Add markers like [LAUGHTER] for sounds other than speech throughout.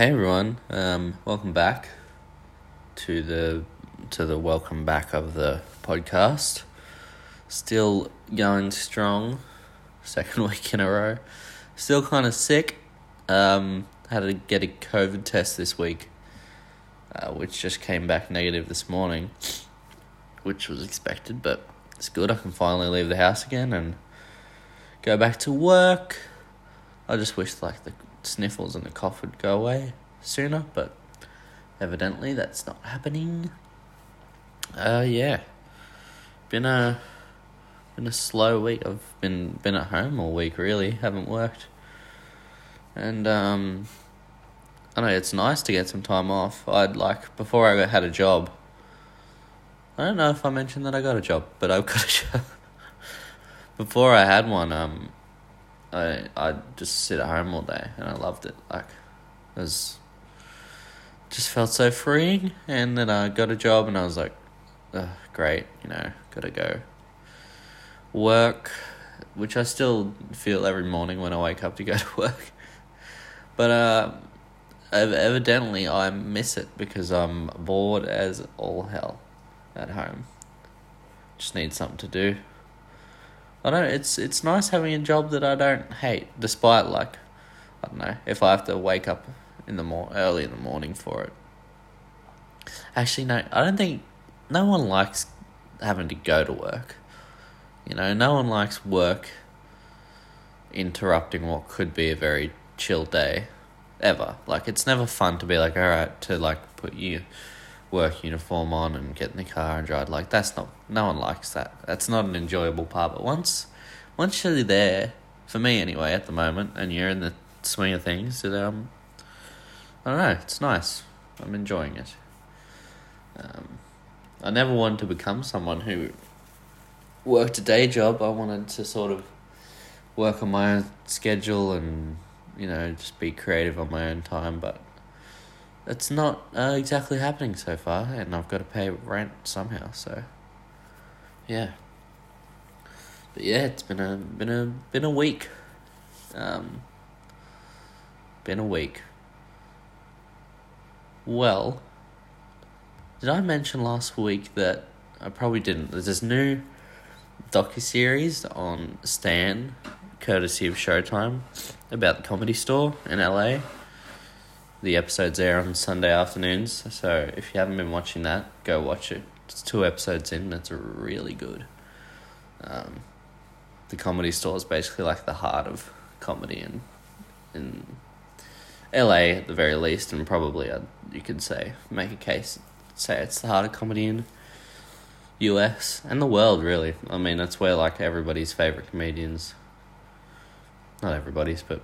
Hey everyone, um, welcome back to the to the welcome back of the podcast. Still going strong, second [LAUGHS] week in a row. Still kind of sick. Um, had to get a COVID test this week, uh, which just came back negative this morning, which was expected, but it's good. I can finally leave the house again and go back to work. I just wish like the sniffles and the cough would go away sooner, but evidently that's not happening. Uh, yeah, been a been a slow week. I've been been at home all week. Really, haven't worked, and um, I know it's nice to get some time off. I'd like before I had a job. I don't know if I mentioned that I got a job, but I've got a [LAUGHS] job. before I had one, um, I I just sit at home all day, and I loved it. Like, it was just felt so freeing. And then I got a job, and I was like, great, you know, gotta go work, which I still feel every morning when I wake up to go [LAUGHS] to work. But uh, evidently, I miss it because I'm bored as all hell at home. Just need something to do. I don't. It's it's nice having a job that I don't hate, despite like, I don't know, if I have to wake up in the mor early in the morning for it. Actually, no, I don't think no one likes having to go to work. You know, no one likes work interrupting what could be a very chill day ever. Like it's never fun to be like, all right, to like put your work uniform on and get in the car and drive. Like that's not no one likes that. That's not an enjoyable part. But once once you're there, for me anyway, at the moment, and you're in the swing of things, it, um, I don't know, it's nice. I'm enjoying it. Um, I never wanted to become someone who worked a day job. I wanted to sort of work on my own schedule and you know just be creative on my own time, but it's not uh, exactly happening so far, and I've got to pay rent somehow. So, yeah. But yeah, it's been a been a been a week. Um, been a week. Well, did I mention last week that I probably didn't? There's this new docu series on Stan, courtesy of Showtime, about the comedy store in LA. The episodes air on Sunday afternoons, so if you haven't been watching that, go watch it. It's two episodes in, it's really good. Um, the comedy store is basically like the heart of comedy in in LA at the very least, and probably uh, you could say make a case say it's the heart of comedy in US and the world really. I mean that's where like everybody's favorite comedians not everybody's, but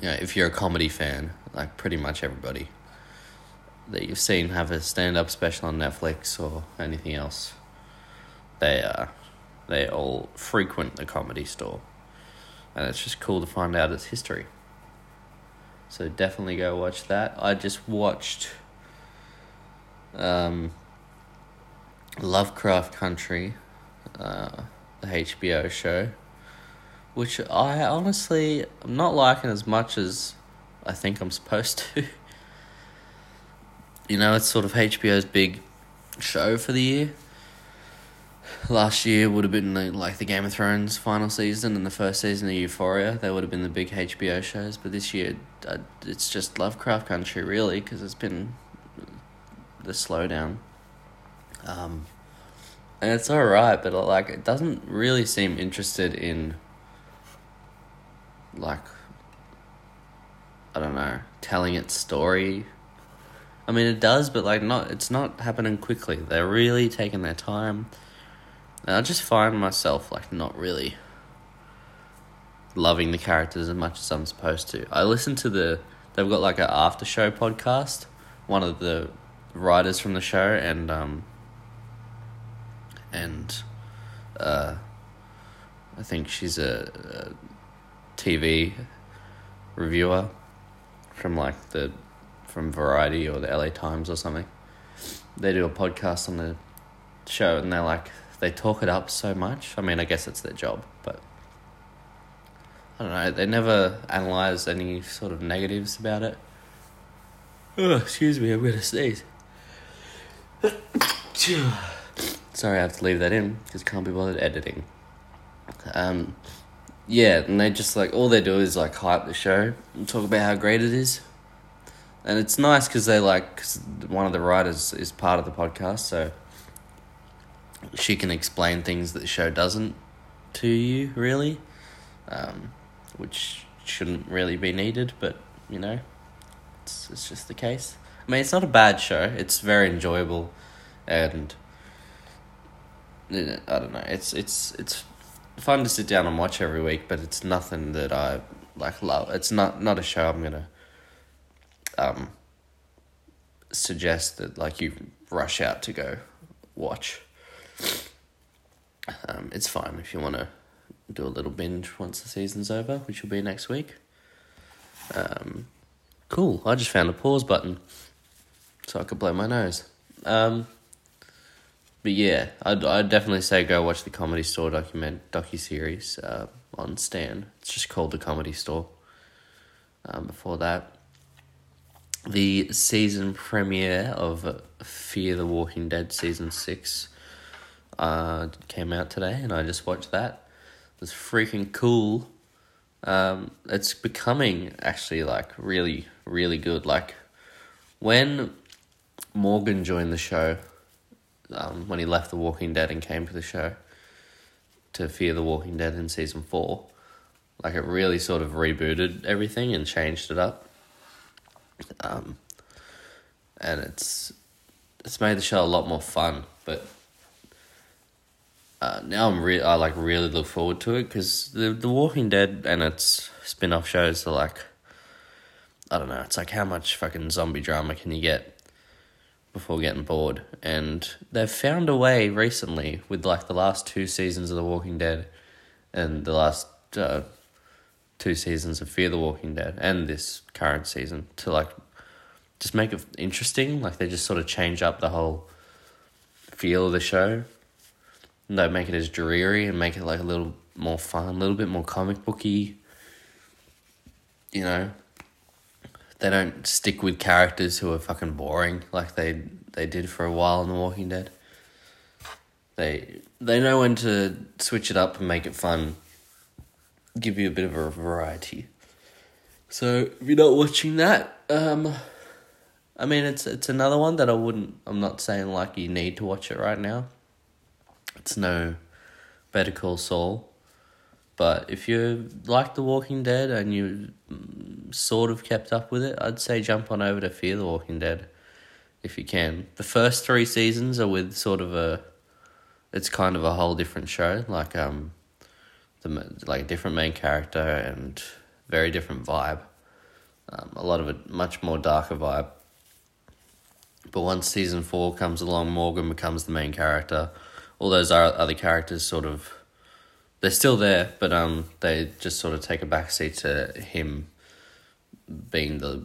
you know, if you're a comedy fan, like pretty much everybody that you've seen have a stand up special on Netflix or anything else, they uh they all frequent the comedy store. And it's just cool to find out its history. So definitely go watch that. I just watched um, Lovecraft Country, uh, the HBO show, which I honestly I'm not liking as much as I think I'm supposed to. [LAUGHS] you know, it's sort of HBO's big show for the year. Last year would have been the, like the Game of Thrones final season and the first season of Euphoria. They would have been the big HBO shows, but this year uh, it's just Lovecraft Country really because it's been the slowdown. Um, and it's alright, but like it doesn't really seem interested in like I don't know, telling its story. I mean it does, but like not it's not happening quickly. They're really taking their time. And I just find myself like not really loving the characters as much as I'm supposed to. I listen to the they've got like an after show podcast. One of the writers from the show and um and uh I think she's a, a TV reviewer from like the from Variety or the LA Times or something. They do a podcast on the show and they're like they talk it up so much. I mean, I guess it's their job, but I don't know. They never analyze any sort of negatives about it. Oh, excuse me, I'm gonna sneeze. [COUGHS] Sorry, I have to leave that in because can't be bothered editing. Um, yeah, and they just like all they do is like hype the show and talk about how great it is, and it's nice because they like cause one of the writers is part of the podcast, so she can explain things that the show doesn't to you really, um, which shouldn't really be needed, but you know, it's it's just the case. I mean, it's not a bad show. It's very enjoyable, and I don't know. It's it's it's fun to sit down and watch every week, but it's nothing that I like love. It's not not a show I'm gonna um suggest that like you rush out to go watch. Um, it's fine if you want to do a little binge once the season's over, which will be next week. Um, cool. I just found a pause button so I could blow my nose. Um, but yeah, I'd I'd definitely say go watch the Comedy Store document docu series uh, on Stan. It's just called the Comedy Store. Um, before that, the season premiere of Fear the Walking Dead season six uh, came out today, and I just watched that. It was freaking cool. Um, it's becoming actually like really really good. Like when Morgan joined the show um, when he left The Walking Dead and came to the show to Fear the Walking Dead in season four. Like it really sort of rebooted everything and changed it up. Um, and it's it's made the show a lot more fun. But uh, now I'm re- I like really look forward to it because the The Walking Dead and its spin off shows are like I don't know. It's like how much fucking zombie drama can you get before getting bored. And they've found a way recently with like the last two seasons of The Walking Dead and the last uh, two seasons of Fear the Walking Dead and this current season to like just make it interesting. Like they just sort of change up the whole feel of the show. And don't make it as dreary and make it like a little more fun, a little bit more comic booky. You know, they don't stick with characters who are fucking boring like they they did for a while in The Walking Dead. They they know when to switch it up and make it fun. Give you a bit of a variety. So if you're not watching that, um, I mean it's it's another one that I wouldn't. I'm not saying like you need to watch it right now. It's no Better Call Saul, but if you like The Walking Dead and you sort of kept up with it, I'd say jump on over to Fear the Walking Dead if you can. The first three seasons are with sort of a, it's kind of a whole different show, like um, the like different main character and very different vibe. Um, a lot of a much more darker vibe. But once season four comes along, Morgan becomes the main character. All those other characters sort of, they're still there, but um, they just sort of take a backseat to him being the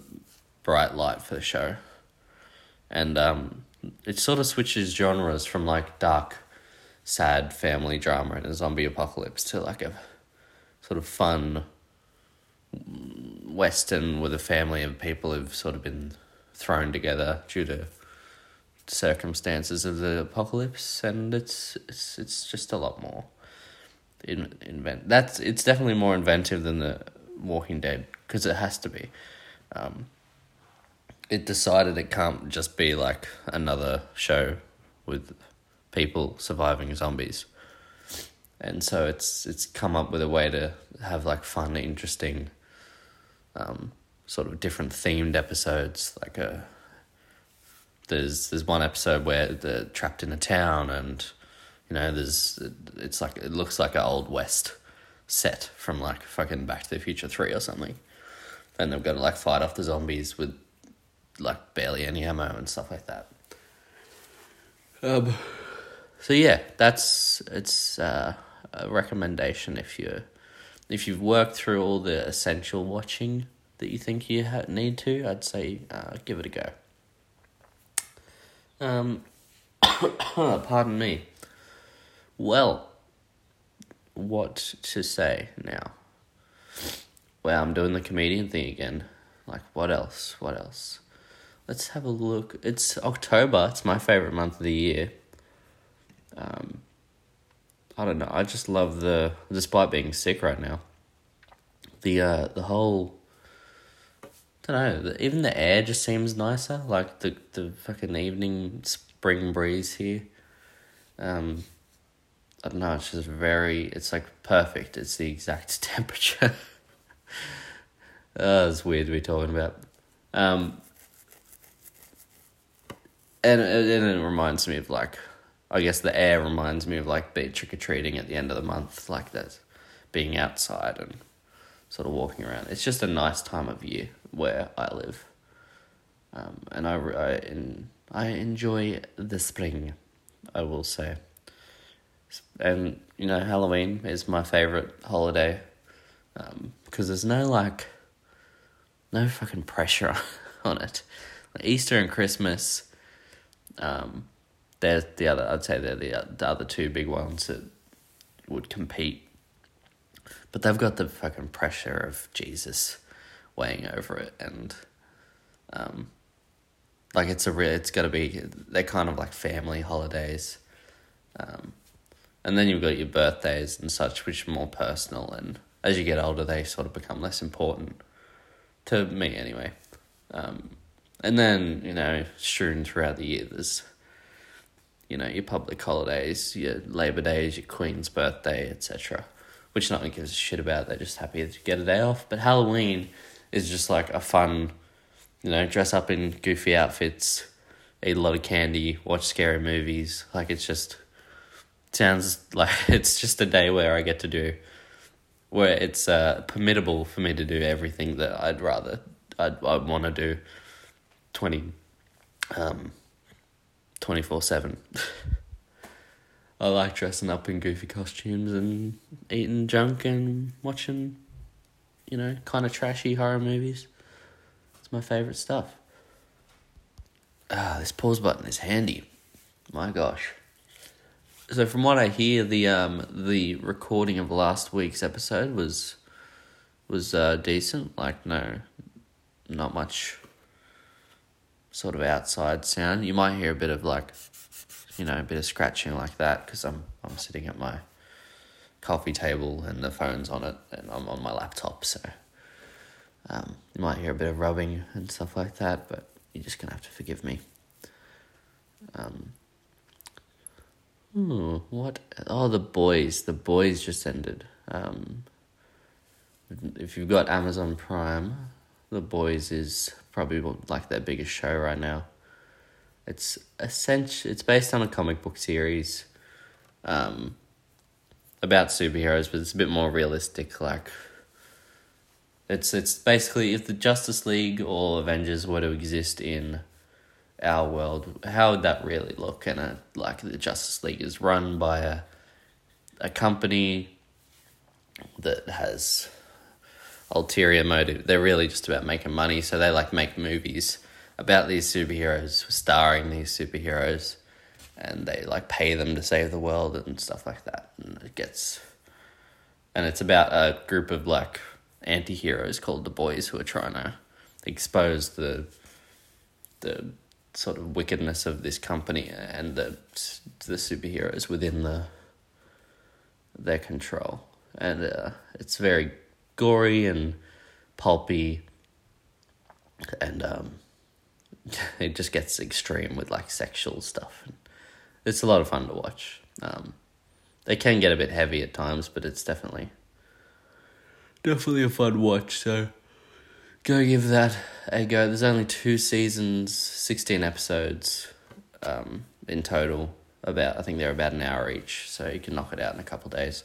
bright light for the show. And um, it sort of switches genres from like dark, sad family drama and a zombie apocalypse to like a sort of fun western with a family of people who've sort of been thrown together due to circumstances of the apocalypse and it's it's it's just a lot more in, invent that's it's definitely more inventive than the walking dead because it has to be. Um, it decided it can't just be like another show with people surviving zombies. And so it's it's come up with a way to have like fun, interesting, um, sort of different themed episodes. Like a uh, there's there's one episode where they're trapped in a town, and you know there's it's like it looks like an old west set from like fucking Back to the Future three or something and they've got to like fight off the zombies with like barely any ammo and stuff like that. Um, so yeah, that's it's uh, a recommendation if you if you've worked through all the essential watching that you think you ha- need to. I'd say uh, give it a go. Um, [COUGHS] pardon me. Well, what to say now? Well, I'm doing the comedian thing again. Like, what else? What else? let's have a look. It's October. It's my favorite month of the year. Um, I don't know. I just love the, despite being sick right now, the uh, the whole. I don't know. Even the air just seems nicer. Like the the fucking evening spring breeze here. Um, I don't know. It's just very. It's like perfect. It's the exact [LAUGHS] temperature. oh, it's weird to be talking about. Um, and, and it reminds me of like I guess the air reminds me of like being trick or treating at the end of the month, like that, being outside and sort of walking around. It's just a nice time of year where I live, um, and I I, I enjoy the spring, I will say. And you know, Halloween is my favorite holiday, because um, there's no like, no fucking pressure [LAUGHS] on it. Like Easter and Christmas. Um, they're the other. I'd say they're the, the other two big ones that would compete. But they've got the fucking pressure of Jesus weighing over it, and um, like it's a real. It's got to be. They're kind of like family holidays, um, and then you've got your birthdays and such, which are more personal. And as you get older, they sort of become less important to me, anyway. Um, and then you know, strewn throughout the year, there's you know, your public holidays, your Labor Days, your Queen's birthday, etc. Which no one gives a shit about. They're just happy to get a day off. But Halloween is just like a fun, you know, dress up in goofy outfits, eat a lot of candy, watch scary movies. Like it's just sounds [LAUGHS] like it's just a day where I get to do where it's uh, permittable for me to do everything that I'd rather I'd I'd want to do 20 um 24 7. [LAUGHS] I like dressing up in goofy costumes and eating junk and watching, you know, kind of trashy horror movies. It's my favourite stuff. Ah, this pause button is handy. My gosh. So from what I hear, the um the recording of last week's episode was was uh decent. Like no, not much sort of outside sound. You might hear a bit of like, you know, a bit of scratching like that because I'm I'm sitting at my coffee table and the phone's on it and I'm on my laptop, so um, you might hear a bit of rubbing and stuff like that, but you're just gonna have to forgive me. Um. Hmm, what? Oh, the boys. The boys just ended. Um, if you've got Amazon Prime, the boys is probably like their biggest show right now. It's essential. It's based on a comic book series, um, about superheroes, but it's a bit more realistic. Like, it's it's basically if the Justice League or Avengers were to exist in our world, how would that really look? And like the Justice League is run by a a company that has ulterior motive. They're really just about making money, so they like make movies about these superheroes, starring these superheroes, and they like pay them to save the world and stuff like that. And it gets, and it's about a group of like anti-heroes called the Boys who are trying to expose the the sort of wickedness of this company and the the superheroes within the their control. And uh, it's very gory and pulpy, and um, [LAUGHS] it just gets extreme with like sexual stuff. It's a lot of fun to watch. Um, they can get a bit heavy at times, but it's definitely definitely a fun watch. So go give that a go. There's only two seasons, sixteen episodes um, in total. About I think they're about an hour each, so you can knock it out in a couple days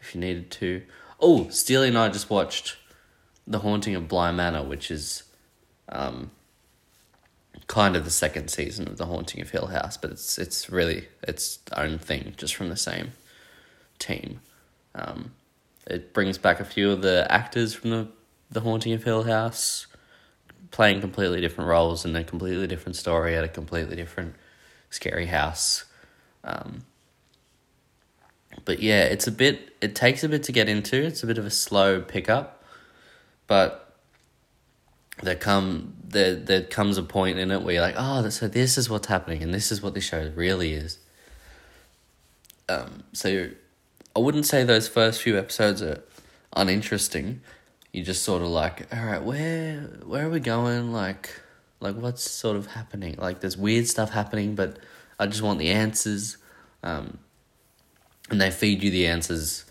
if you needed to. Oh, Steely and I just watched The Haunting of Bly Manor, which is um, kind of the second season of The Haunting of Hill House, but it's it's really its own thing, just from the same team. Um, it brings back a few of the actors from the The Haunting of Hill House, playing completely different roles in a completely different story at a completely different scary house. Um, but yeah, it's a bit. It takes a bit to get into. It's a bit of a slow pickup, but there come there there comes a point in it where you're like, oh, so this is what's happening, and this is what the show really is. Um, so I wouldn't say those first few episodes are uninteresting. You just sort of like, all right, where where are we going? Like, like what's sort of happening? Like, there's weird stuff happening, but I just want the answers. Um, and they feed you the answers,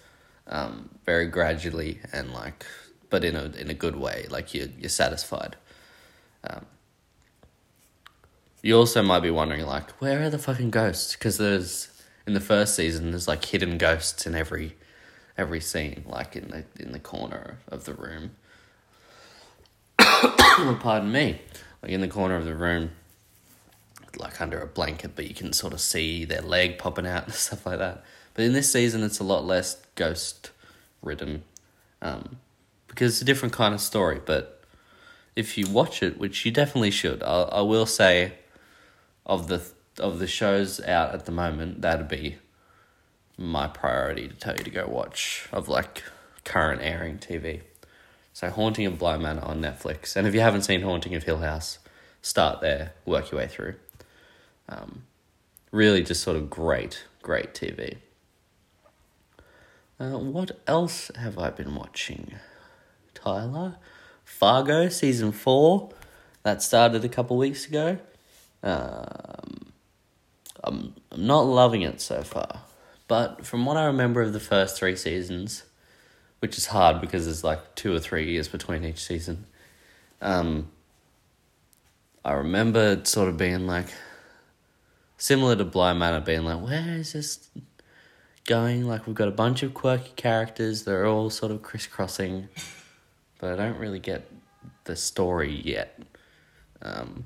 um, very gradually and like, but in a in a good way. Like you you're satisfied. Um, you also might be wondering like, where are the fucking ghosts? Because there's in the first season, there's like hidden ghosts in every every scene, like in the in the corner of the room. [COUGHS] Pardon me, like in the corner of the room, like under a blanket, but you can sort of see their leg popping out [LAUGHS] and stuff like that. But in this season, it's a lot less ghost ridden, um, because it's a different kind of story. But if you watch it, which you definitely should, I, I will say, of the of the shows out at the moment, that'd be my priority to tell you to go watch of like current airing TV. So Haunting of Bly Manor on Netflix, and if you haven't seen Haunting of Hill House, start there, work your way through. Um, really, just sort of great, great TV. Uh, what else have I been watching? Tyler, Fargo season four, that started a couple weeks ago. Um, I'm, I'm not loving it so far. But from what I remember of the first three seasons, which is hard because there's like two or three years between each season, um, I remember it sort of being like similar to Bly Manor, being like, where is this going? Like, we've got a bunch of quirky characters, they're all sort of crisscrossing, but I don't really get the story yet. Um,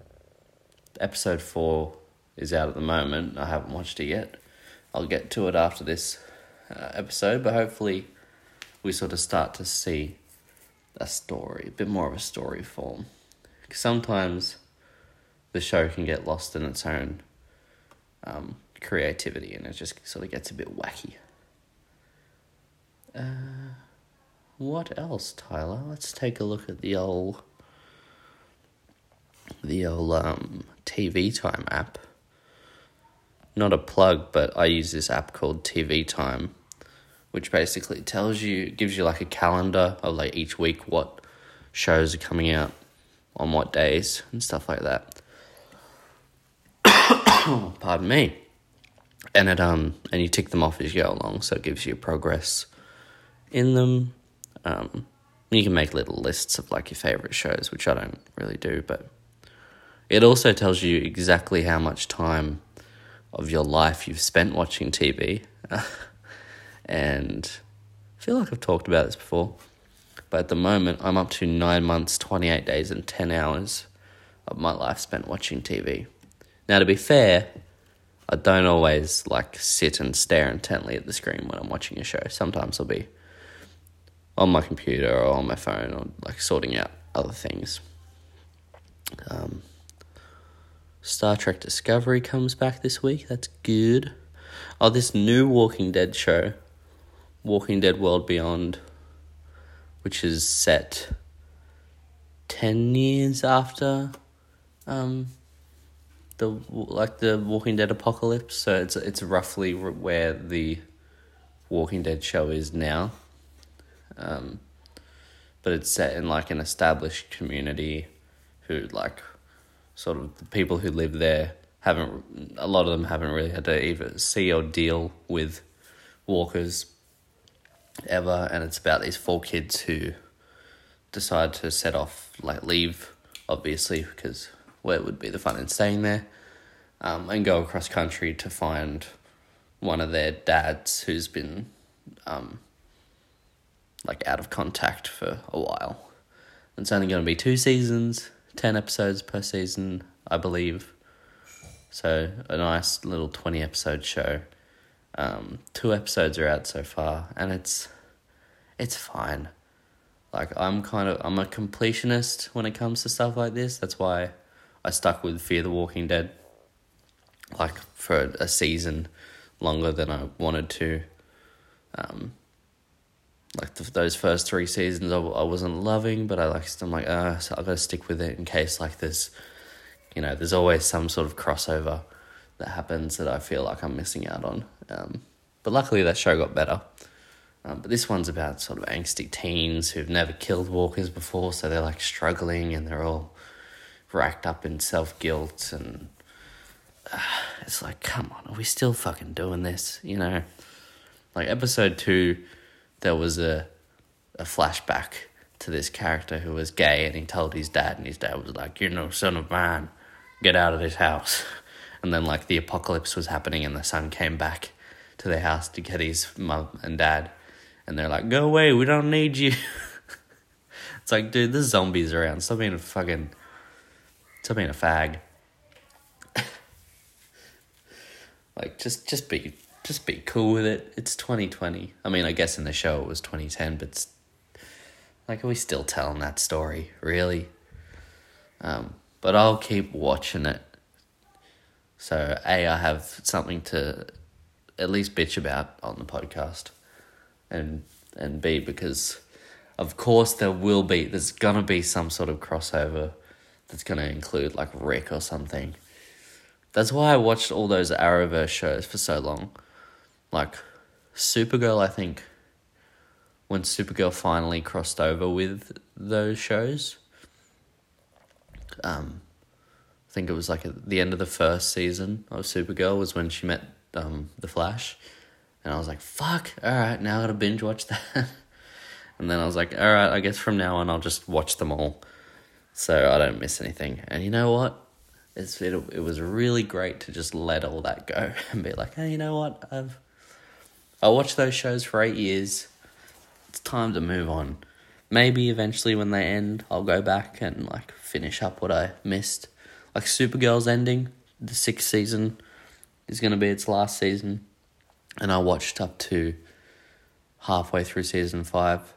episode four is out at the moment. I haven't watched it yet. I'll get to it after this uh, episode, but hopefully we sort of start to see a story, a bit more of a story form. Sometimes the show can get lost in its own um, creativity and it just sort of gets a bit wacky. Uh, what else, Tyler? Let's take a look at the old the old um, TV Time app not a plug, but I use this app called TV Time, which basically tells you, gives you like a calendar of like each week what shows are coming out on what days and stuff like that. [COUGHS] Pardon me. And it um and you tick them off as you go along, so it gives you progress in them. Um, you can make little lists of like your favorite shows, which I don't really do, but it also tells you exactly how much time of your life you've spent watching TV. [LAUGHS] and I feel like I've talked about this before. But at the moment, I'm up to nine months, 28 days, and 10 hours of my life spent watching TV. Now, to be fair, I don't always like sit and stare intently at the screen when I'm watching a show. Sometimes I'll be on my computer or on my phone or like sorting out other things. Um, Star Trek Discovery comes back this week. That's good. Oh, this new Walking Dead show, Walking Dead World Beyond, which is set 10 years after um the like the Walking Dead apocalypse. So it's it's roughly where the Walking Dead show is now. Um but it's set in like an established community who like sort of the people who live there haven't a lot of them haven't really had to either see or deal with walkers ever. And it's about these four kids who decide to set off like leave obviously because where would be the fun in staying there um, and go across country to find one of their dads who's been um, like out of contact for a while. It's only going to be two seasons 10 episodes per season, I believe. So, a nice little 20 episode show. Um, two episodes are out so far, and it's it's fine. Like I'm kind of I'm a completionist when it comes to stuff like this. That's why I stuck with Fear the Walking Dead like for a season longer than I wanted to. Um, like the, those first three seasons I, I wasn't loving, but I like I'm like uh so I gotta stick with it in case like there's, you know, there's always some sort of crossover that happens that I feel like I'm missing out on. Um, but luckily that show got better. Um, but this one's about sort of angsty teens who've never killed walkers before, so they're like struggling and they're all racked up in self guilt and uh, it's like, come on, are we still fucking doing this? You know, like episode two, there was a a flashback to this character who was gay and he told his dad and his dad was like, "You're no son of mine, get out of this house." [LAUGHS] And then like the apocalypse was happening and the son came back to the house to get his mum and dad and they're like, "Go away, we don't need you." [LAUGHS] it's like, dude, there's zombies around. Stop being a fucking, stop being a fag. [LAUGHS] like, just, just be, just be cool with it. It's twenty twenty. I mean, I guess in the show it was twenty ten, but like, are we still telling that story? Really? Um, but I'll keep watching it. So a, I have something to at least bitch about on the podcast and and B because of course there will be there's gonna be some sort of crossover that's gonna include like Rick or something. That's why I watched all those Arrowverse shows for so long. Like Supergirl, I think when Supergirl finally crossed over with those shows. Um, I think it was like at the end of the first season of Supergirl was when she met um, the Flash, and I was like, fuck, alright, now I gotta binge watch [LAUGHS] that. and then I was like, alright, I guess from now on I'll just watch them all so I don't miss anything. And you know what? It's, it, it was really great to just let all that go [LAUGHS] and be like, hey, you know what? I've I watched those shows for eight years. It's time to move on. Maybe eventually when they end, I'll go back and like finish up what I missed. Like Supergirl's ending, the sixth season is going to be its last season and I watched up to halfway through season five,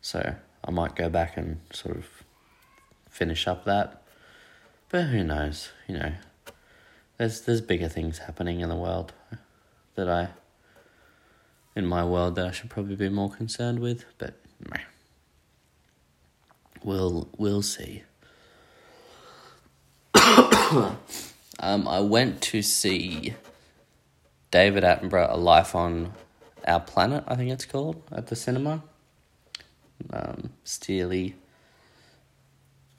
so I might go back and sort of finish up that. But who knows? You know, there's there's bigger things happening in the world that I, in my world, that I should probably be more concerned with. But meh. we'll we'll see. [COUGHS] um, I went to see David Attenborough, A Life on Our Planet, I think it's called, at the cinema. Um, Steely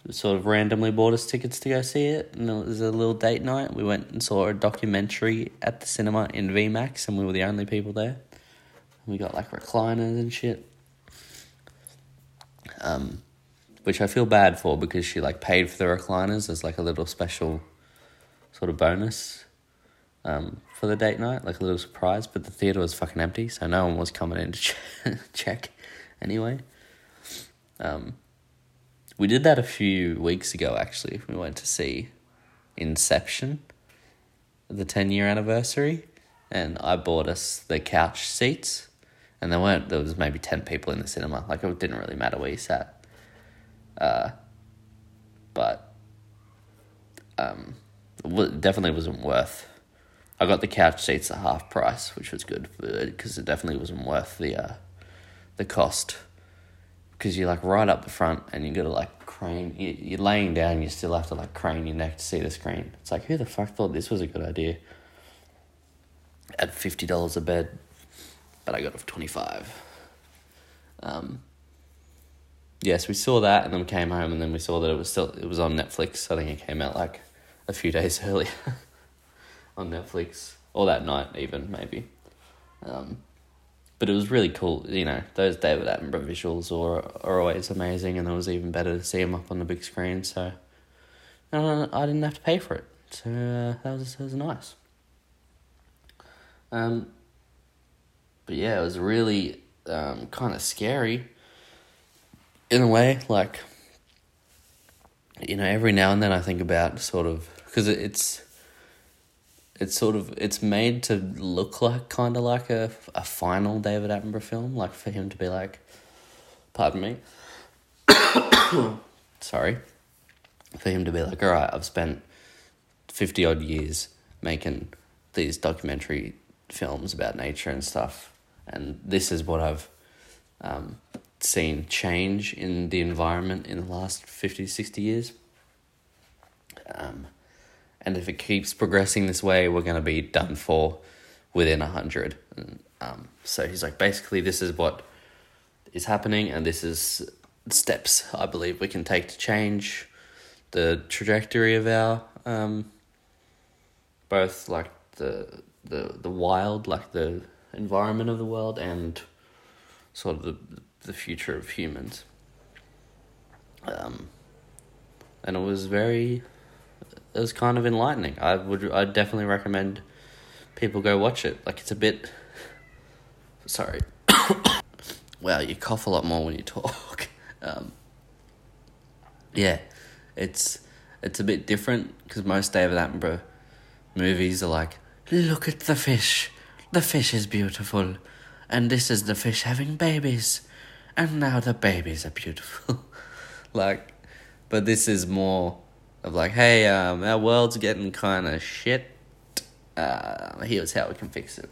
sort of randomly bought us tickets to go see it, and it was a little date night. We went and saw a documentary at the cinema in VMAX, and we were the only people there. We got like recliners and shit. Um, which I feel bad for because she like paid for the recliners as like a little special sort of bonus um, for the date night, like a little surprise. But the theater was fucking empty, so no one was coming in to ch- [LAUGHS] check anyway. Um, we did that a few weeks ago, actually. We went to see Inception, the 10 year anniversary, and I bought us the couch seats. And there weren't, there was maybe 10 people in the cinema. Like, it didn't really matter where you sat. Uh, but, um, it definitely wasn't worth I got the couch seats at half price, which was good because it definitely wasn't worth the uh, the cost. Because you're like right up the front and you got to like crane. You, are laying down, you still have to like crane your neck to see the screen. It's like who the fuck thought this was a good idea? At fifty dollars a bed, but I got twenty five. Um. Yes, we saw that, and then we came home, and then we saw that it was still it was on Netflix. I think it came out like a few days [LAUGHS] earlier [LAUGHS] on Netflix, or that night even maybe. Um, but it was really cool. You know, those David Attenborough visuals are are always amazing, and it was even better to see him up on the big screen. So, and I didn't have to pay for it, so uh, that was that was nice. Um, but yeah, it was really um, kind of scary. In a way. Like, you know, every now and then I think about sort of because it's it's sort of it's made to look like kind of like a a final David Attenborough film, like for him to be like, pardon me, [COUGHS] sorry, for him to be like, all right, I've spent fifty odd years making these documentary films about nature and stuff, and this is what I've um, seen change in the environment in the last 50, 60 years. Um, and if it keeps progressing this way, we're going to be done for within a hundred. Um, so he's like, basically, this is what is happening, and this is steps I believe we can take to change the trajectory of our um, both like the the the wild, like the environment of the world, and sort of the the future of humans. Um, and it was very, it was kind of enlightening. I would, I definitely recommend people go watch it. Like it's a bit, sorry, [COUGHS] wow, you cough a lot more when you talk. [LAUGHS] Um, yeah, it's it's a bit different because most David Attenborough movies are like, look at the fish, the fish is beautiful, and this is the fish having babies, and now the babies are beautiful, [LAUGHS] like, but this is more of like, hey, um, our world's getting kind of shit. Uh, here's how we can fix it.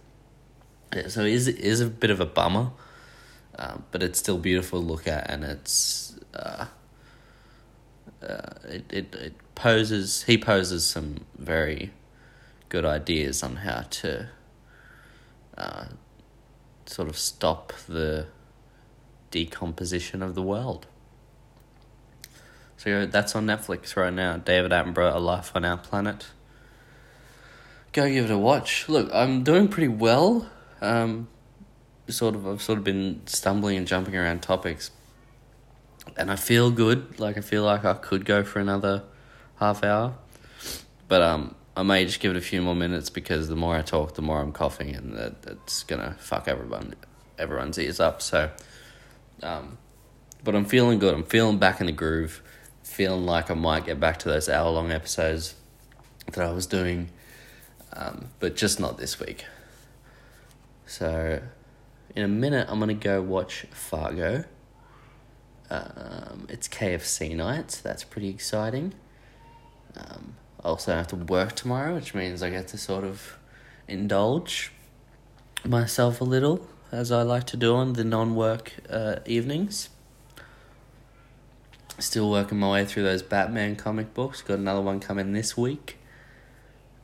Yeah, so it is it is a bit of a bummer um, but it's still beautiful to look at, and it's uh, uh, it, it it poses he poses some very good ideas on how to uh, sort of stop the decomposition of the world. So that's on Netflix right now. David Attenborough, A Life on Our Planet. Go give it a watch. Look, I'm doing pretty well. Um, sort of I've sort of been stumbling and jumping around topics, and I feel good. Like I feel like I could go for another half hour, but um, I may just give it a few more minutes because the more I talk, the more I'm coughing, and that that's gonna fuck everyone everyone's ears up. So, um, but I'm feeling good. I'm feeling back in the groove. Feeling like I might get back to those hour long episodes that I was doing, um, but just not this week. So in a minute, I'm gonna go watch Fargo. Um, it's KFC night, so that's pretty exciting. Um, also have to work tomorrow, which means I get to sort of indulge myself a little, as I like to do on the non work uh, evenings. Still working my way through those Batman comic books. Got another one coming this week.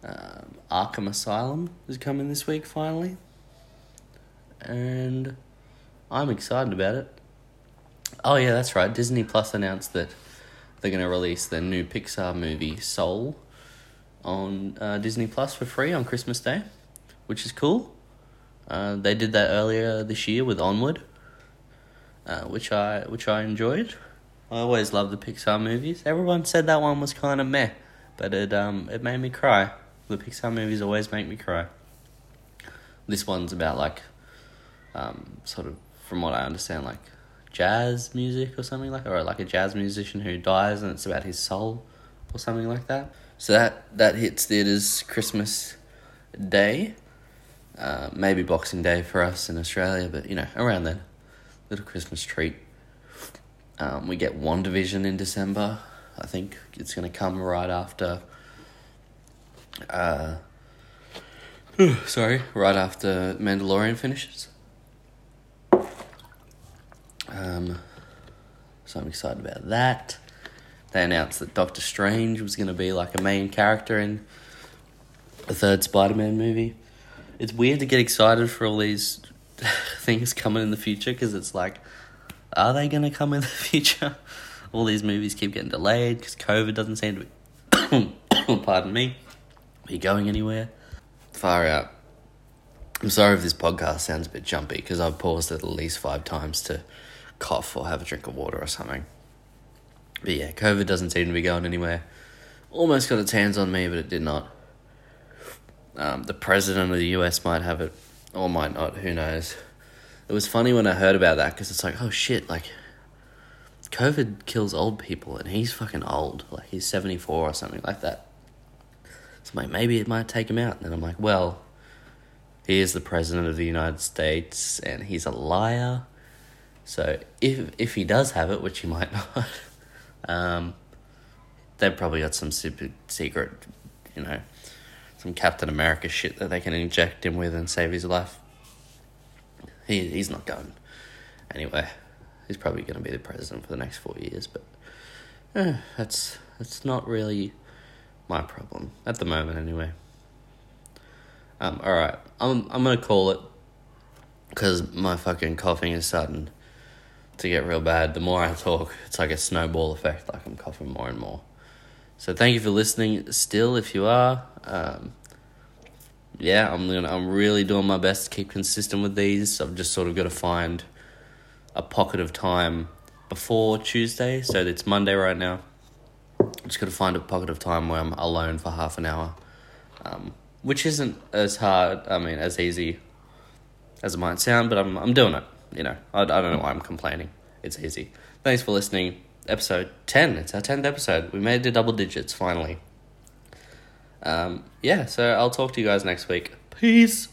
Um, Arkham Asylum is coming this week finally and I'm excited about it. Oh yeah, that's right. Disney Plus announced that they're going to release their new Pixar movie Soul on uh, Disney Plus for free on Christmas Day, which is cool. Uh, they did that earlier this year with Onward, uh, which I which I enjoyed. I always love the Pixar movies. Everyone said that one was kind of meh, but it um it made me cry. The Pixar movies always make me cry. This one's about like um, sort of, from what I understand, like jazz music or something like, or like a jazz musician who dies, and it's about his soul or something like that. So that that hits theaters Christmas Day, uh, maybe Boxing Day for us in Australia, but you know around then, little Christmas treat. Um, we get WandaVision in December. I think it's going to come right after. Uh, [SIGHS] sorry, right after Mandalorian finishes. Um, so I'm excited about that. They announced that Doctor Strange was going to be like a main character in the third Spider Man movie. It's weird to get excited for all these [LAUGHS] things coming in the future because it's like, are they going to come in the [LAUGHS] future? all these movies keep getting delayed because COVID doesn't seem to be, [COUGHS] pardon me, be going anywhere. Far out. I'm sorry if this podcast sounds a bit jumpy because I've paused it at least five times to cough or have a drink of water or something. But yeah, COVID doesn't seem to be going anywhere. Almost got its hands on me, but it did not. Um, the president of the US might have it, or might not, who knows. It was funny when I heard about that because it's like, oh shit, like, COVID kills old people and he's fucking old. Like, he's 74 or something like that. So I'm like, maybe it might take him out. And then I'm like, well, he is the president of the United States and he's a liar so if if he does have it, which he might [LAUGHS] not, um, they've probably got some super secret, you know, some Captain America shit that they can inject him with and save his life. He he's not going Anyway, he's probably going to be the president for the next four years, but eh, that's that's not really my problem at the moment, anyway. Um, all right, I'm I'm gonna call it because my fucking coughing is starting to get real bad. The more I talk, it's like a snowball effect. Like I'm coughing more and more. So thank you for listening. Still, if you are, um, yeah, I'm gonna. I'm really doing my best to keep consistent with these. I've just sort of got to find a pocket of time before Tuesday. So it's Monday right now. I'm just got to find a pocket of time where I'm alone for half an hour. Um, which isn't as hard. I mean, as easy as it might sound, but I'm I'm doing it. You know, I, I don't know why I'm complaining. It's easy. Thanks for listening. Episode ten. It's our tenth episode. We made it to double digits finally. Um, yeah, so I'll talk to you guys next week. Peace.